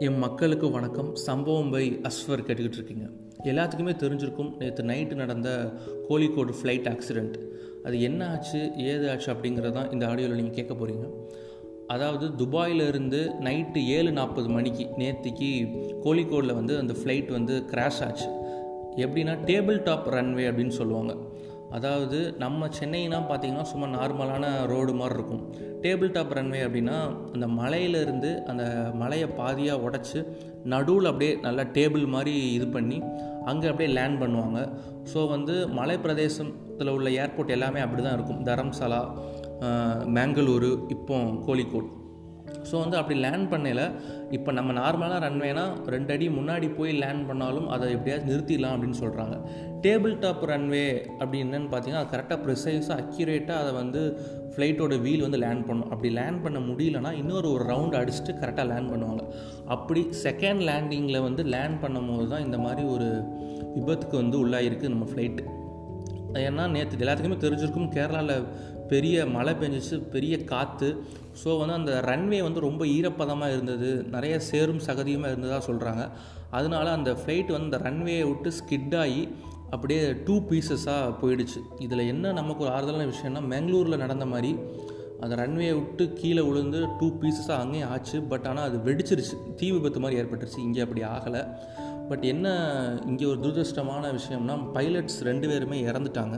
என் மக்களுக்கு வணக்கம். சம்பவம் பை அஸ்வர் கேட்டுக்கிட்டு இருக்கீங்க எல்லாத்துக்குமே தெரிஞ்சிருக்கும் நேற்று நைட்டு நடந்த கோழிக்கோடு ஃப்ளைட் ஆக்சிடெண்ட் அது என்ன ஆச்சு ஏது ஆச்சு அப்படிங்கிறது தான் இந்த ஆடியோவில் நீங்கள் கேட்க போகிறீங்க அதாவது துபாயிலிருந்து நைட்டு ஏழு நாற்பது மணிக்கு நேற்றுக்கு கோழிக்கோடில் வந்து அந்த ஃப்ளைட் வந்து கிராஷ் ஆச்சு. எப்படின்னா டேபிள் டாப் ரன்வே அப்படின்னு சொல்லுவாங்க. அதாவது நம்ம சென்னைனா பார்த்தீங்கன்னா சும்மா நார்மலான ரோடு மாதிரி இருக்கும். டேபிள் டாப் ரன்வே அப்படின்னா அந்த மலையிலேருந்து அந்த மலையை பாதியாக உடச்சி நடுவில் அப்படியே நல்லா டேபிள் மாதிரி இது பண்ணி அங்கே அப்படியே லேண்ட் பண்ணுவாங்க. ஸோ வந்து மலை பிரதேசத்தில் உள்ள ஏர்போர்ட் எல்லாமே அப்படி தான் இருக்கும். தரம்சாலா மேங்களூரு இப்போ கோழிக்கோட். ஸோ வந்து அப்படி லேண்ட் பண்ணையில் இப்போ நம்ம நார்மலாக ரன்வேனா ரெண்டு அடி முன்னாடி போய் லேண்ட் பண்ணாலும் அதை எப்படியாவது நிறுத்திடலாம் அப்படின்னு சொல்கிறாங்க டேபிள் டாப் ரன்வே அப்படி என்னன்னு பார்த்தீங்கன்னா அது கரெக்டாக ப்ரிசைஸாக அக்யூரேட்டாக அதை வந்து ஃப்ளைட்டோட வீல் வந்து லேண்ட் பண்ணும். அப்படி லேண்ட் பண்ண முடியலன்னா இன்னொரு ஒரு ரவுண்ட் அடிச்சுட்டு கரெக்டாக லேண்ட் பண்ணுவாங்க. அப்படி செகண்ட் லேண்டிங்கில் வந்து லேண்ட் பண்ணும்போது தான் இந்த மாதிரி ஒரு விபத்துக்கு வந்து உள்ளாயிருக்கு நம்ம ஃப்ளைட்டு ஏன்னா நேற்று எல்லாத்துக்குமே தெரிஞ்சிருக்கும் கேரளாவில் பெரிய மழை பெஞ்சிச்சு பெரிய காற்று ஸோ வந்து அந்த ரன்வே வந்து ரொம்ப ஈரப்பதமாக இருந்தது. நிறைய சேரும் சகதியுமாக இருந்ததாக சொல்கிறாங்க அதனால அந்த ஃப்ளைட் வந்து அந்த ரன்வேயை விட்டு ஸ்கிட்டாகி அப்படியே டூ பீசஸாக போயிடுச்சு. இதில் என்ன நமக்கு ஒரு ஆறுதலான விஷயம்னா பெங்களூரில் நடந்த மாதிரி அந்த ரன்வேயை விட்டு கீழே விழுந்து டூ பீசஸாக அங்கேயும் ஆச்சு. பட் ஆனால் அது வெடிச்சிருச்சு. தீ விபத்து மாதிரி ஏற்பட்டுருச்சு. இங்கே அப்படி ஆகலை. பட் என்ன இங்கே ஒரு துரதிருஷ்டமான விஷயம்னா பைலட்ஸ் ரெண்டு பேருமே இறந்துட்டாங்க.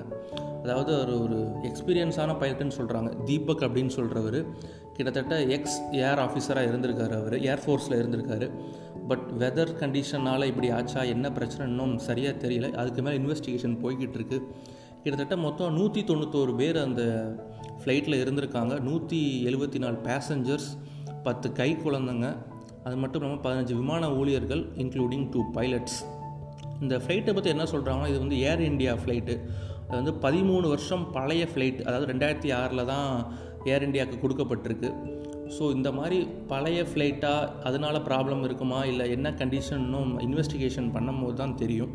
அதாவது ஒரு ஒரு எக்ஸ்பீரியன்ஸான பைலட்டுன்னு சொல்கிறாங்க தீபக் அப்படின்னு சொல்கிறவர் கிட்டத்தட்ட எக்ஸ் ஏர் ஆஃபீஸராக இருந்திருக்காரு அவர். ஏர்ஃபோர்ஸில் இருந்திருக்காரு. பட் வெதர் கண்டிஷனால் இப்படி ஆச்சா? என்ன பிரச்சனை? இன்னும் சரியாக தெரியல. அதுக்கு மேலே இன்வெஸ்டிகேஷன் போய்கிட்டு இருக்கு. கிட்டத்தட்ட மொத்தம் நூற்றி தொண்ணூத்தோரு பேர் அந்த ஃப்ளைட்டில் இருந்திருக்காங்க. நூற்றி எழுபத்தி நாலு பேசஞ்சர்ஸ் பத்து கை குழந்தைங்க அது மட்டும் இல்லாமல் பதினஞ்சு விமான ஊழியர்கள் இன்க்ளூடிங் டூ பைலட்ஸ் இந்த ஃப்ளைட்டை பற்றி என்ன சொல்கிறாங்கன்னா இது வந்து ஏர் இந்தியா ஃப்ளைட்டு அது வந்து பதிமூணு வருஷம் பழைய ஃப்ளைட் அதாவது ரெண்டாயிரத்தி ஆறில் தான் ஏர் இந்தியாவுக்கு கொடுக்கப்பட்டிருக்கு. ஸோ இந்த மாதிரி பழைய ஃப்ளைட்டாக அதனால் ப்ராப்ளம் இருக்குமா? இல்லை என்ன கண்டிஷன்னும் இன்வெஸ்டிகேஷன் பண்ணும்போது தான் தெரியும்.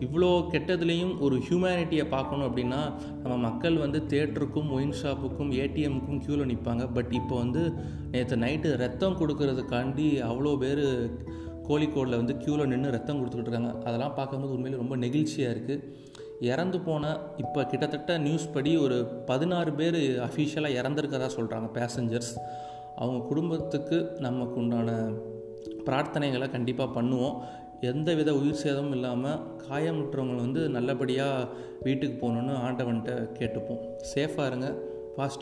இவ்வளோ கெட்டதுலேயும் ஒரு ஹியூமனிட்டியை பார்க்கணும் அப்படின்னா நம்ம மக்கள் வந்து தேட்டருக்கும் ஒயின் ஷாப்புக்கும் ஏடிஎம்க்கும் க்யூவில் நிற்பாங்க பட் இப்போ வந்து நேற்று நைட்டு ரத்தம் கொடுக்கறதுக்காண்டி அவ்வளோ பேர் கோழிக்கோடில் வந்து க்யூவில் நின்று ரத்தம் கொடுத்துக்கிட்டு இருக்காங்க. அதெல்லாம் பார்க்கும்போது உண்மையிலே ரொம்ப நெகிழ்ச்சியாக இருக்குது இறந்து போன இப்போ கிட்டத்தட்ட நியூஸ் படி ஒரு பதினாறு பேர் அஃபிஷியலாக இறந்துருக்கதா சொல்கிறாங்க பேசஞ்சர்ஸ் அவங்க குடும்பத்துக்கு நமக்கு உண்டான பிரார்த்தனைகளை கண்டிப்பாக பண்ணுவோம். எந்த வித உயிர் சேதமும் இல்லாமல் காயமுற்றவங்களை வந்து நல்லபடியாக வீட்டுக்கு போகணுன்னு ஆண்டவன்கிட்ட கேட்டுப்போம். சேஃபாக இருங்க. பாசிட்டிவ்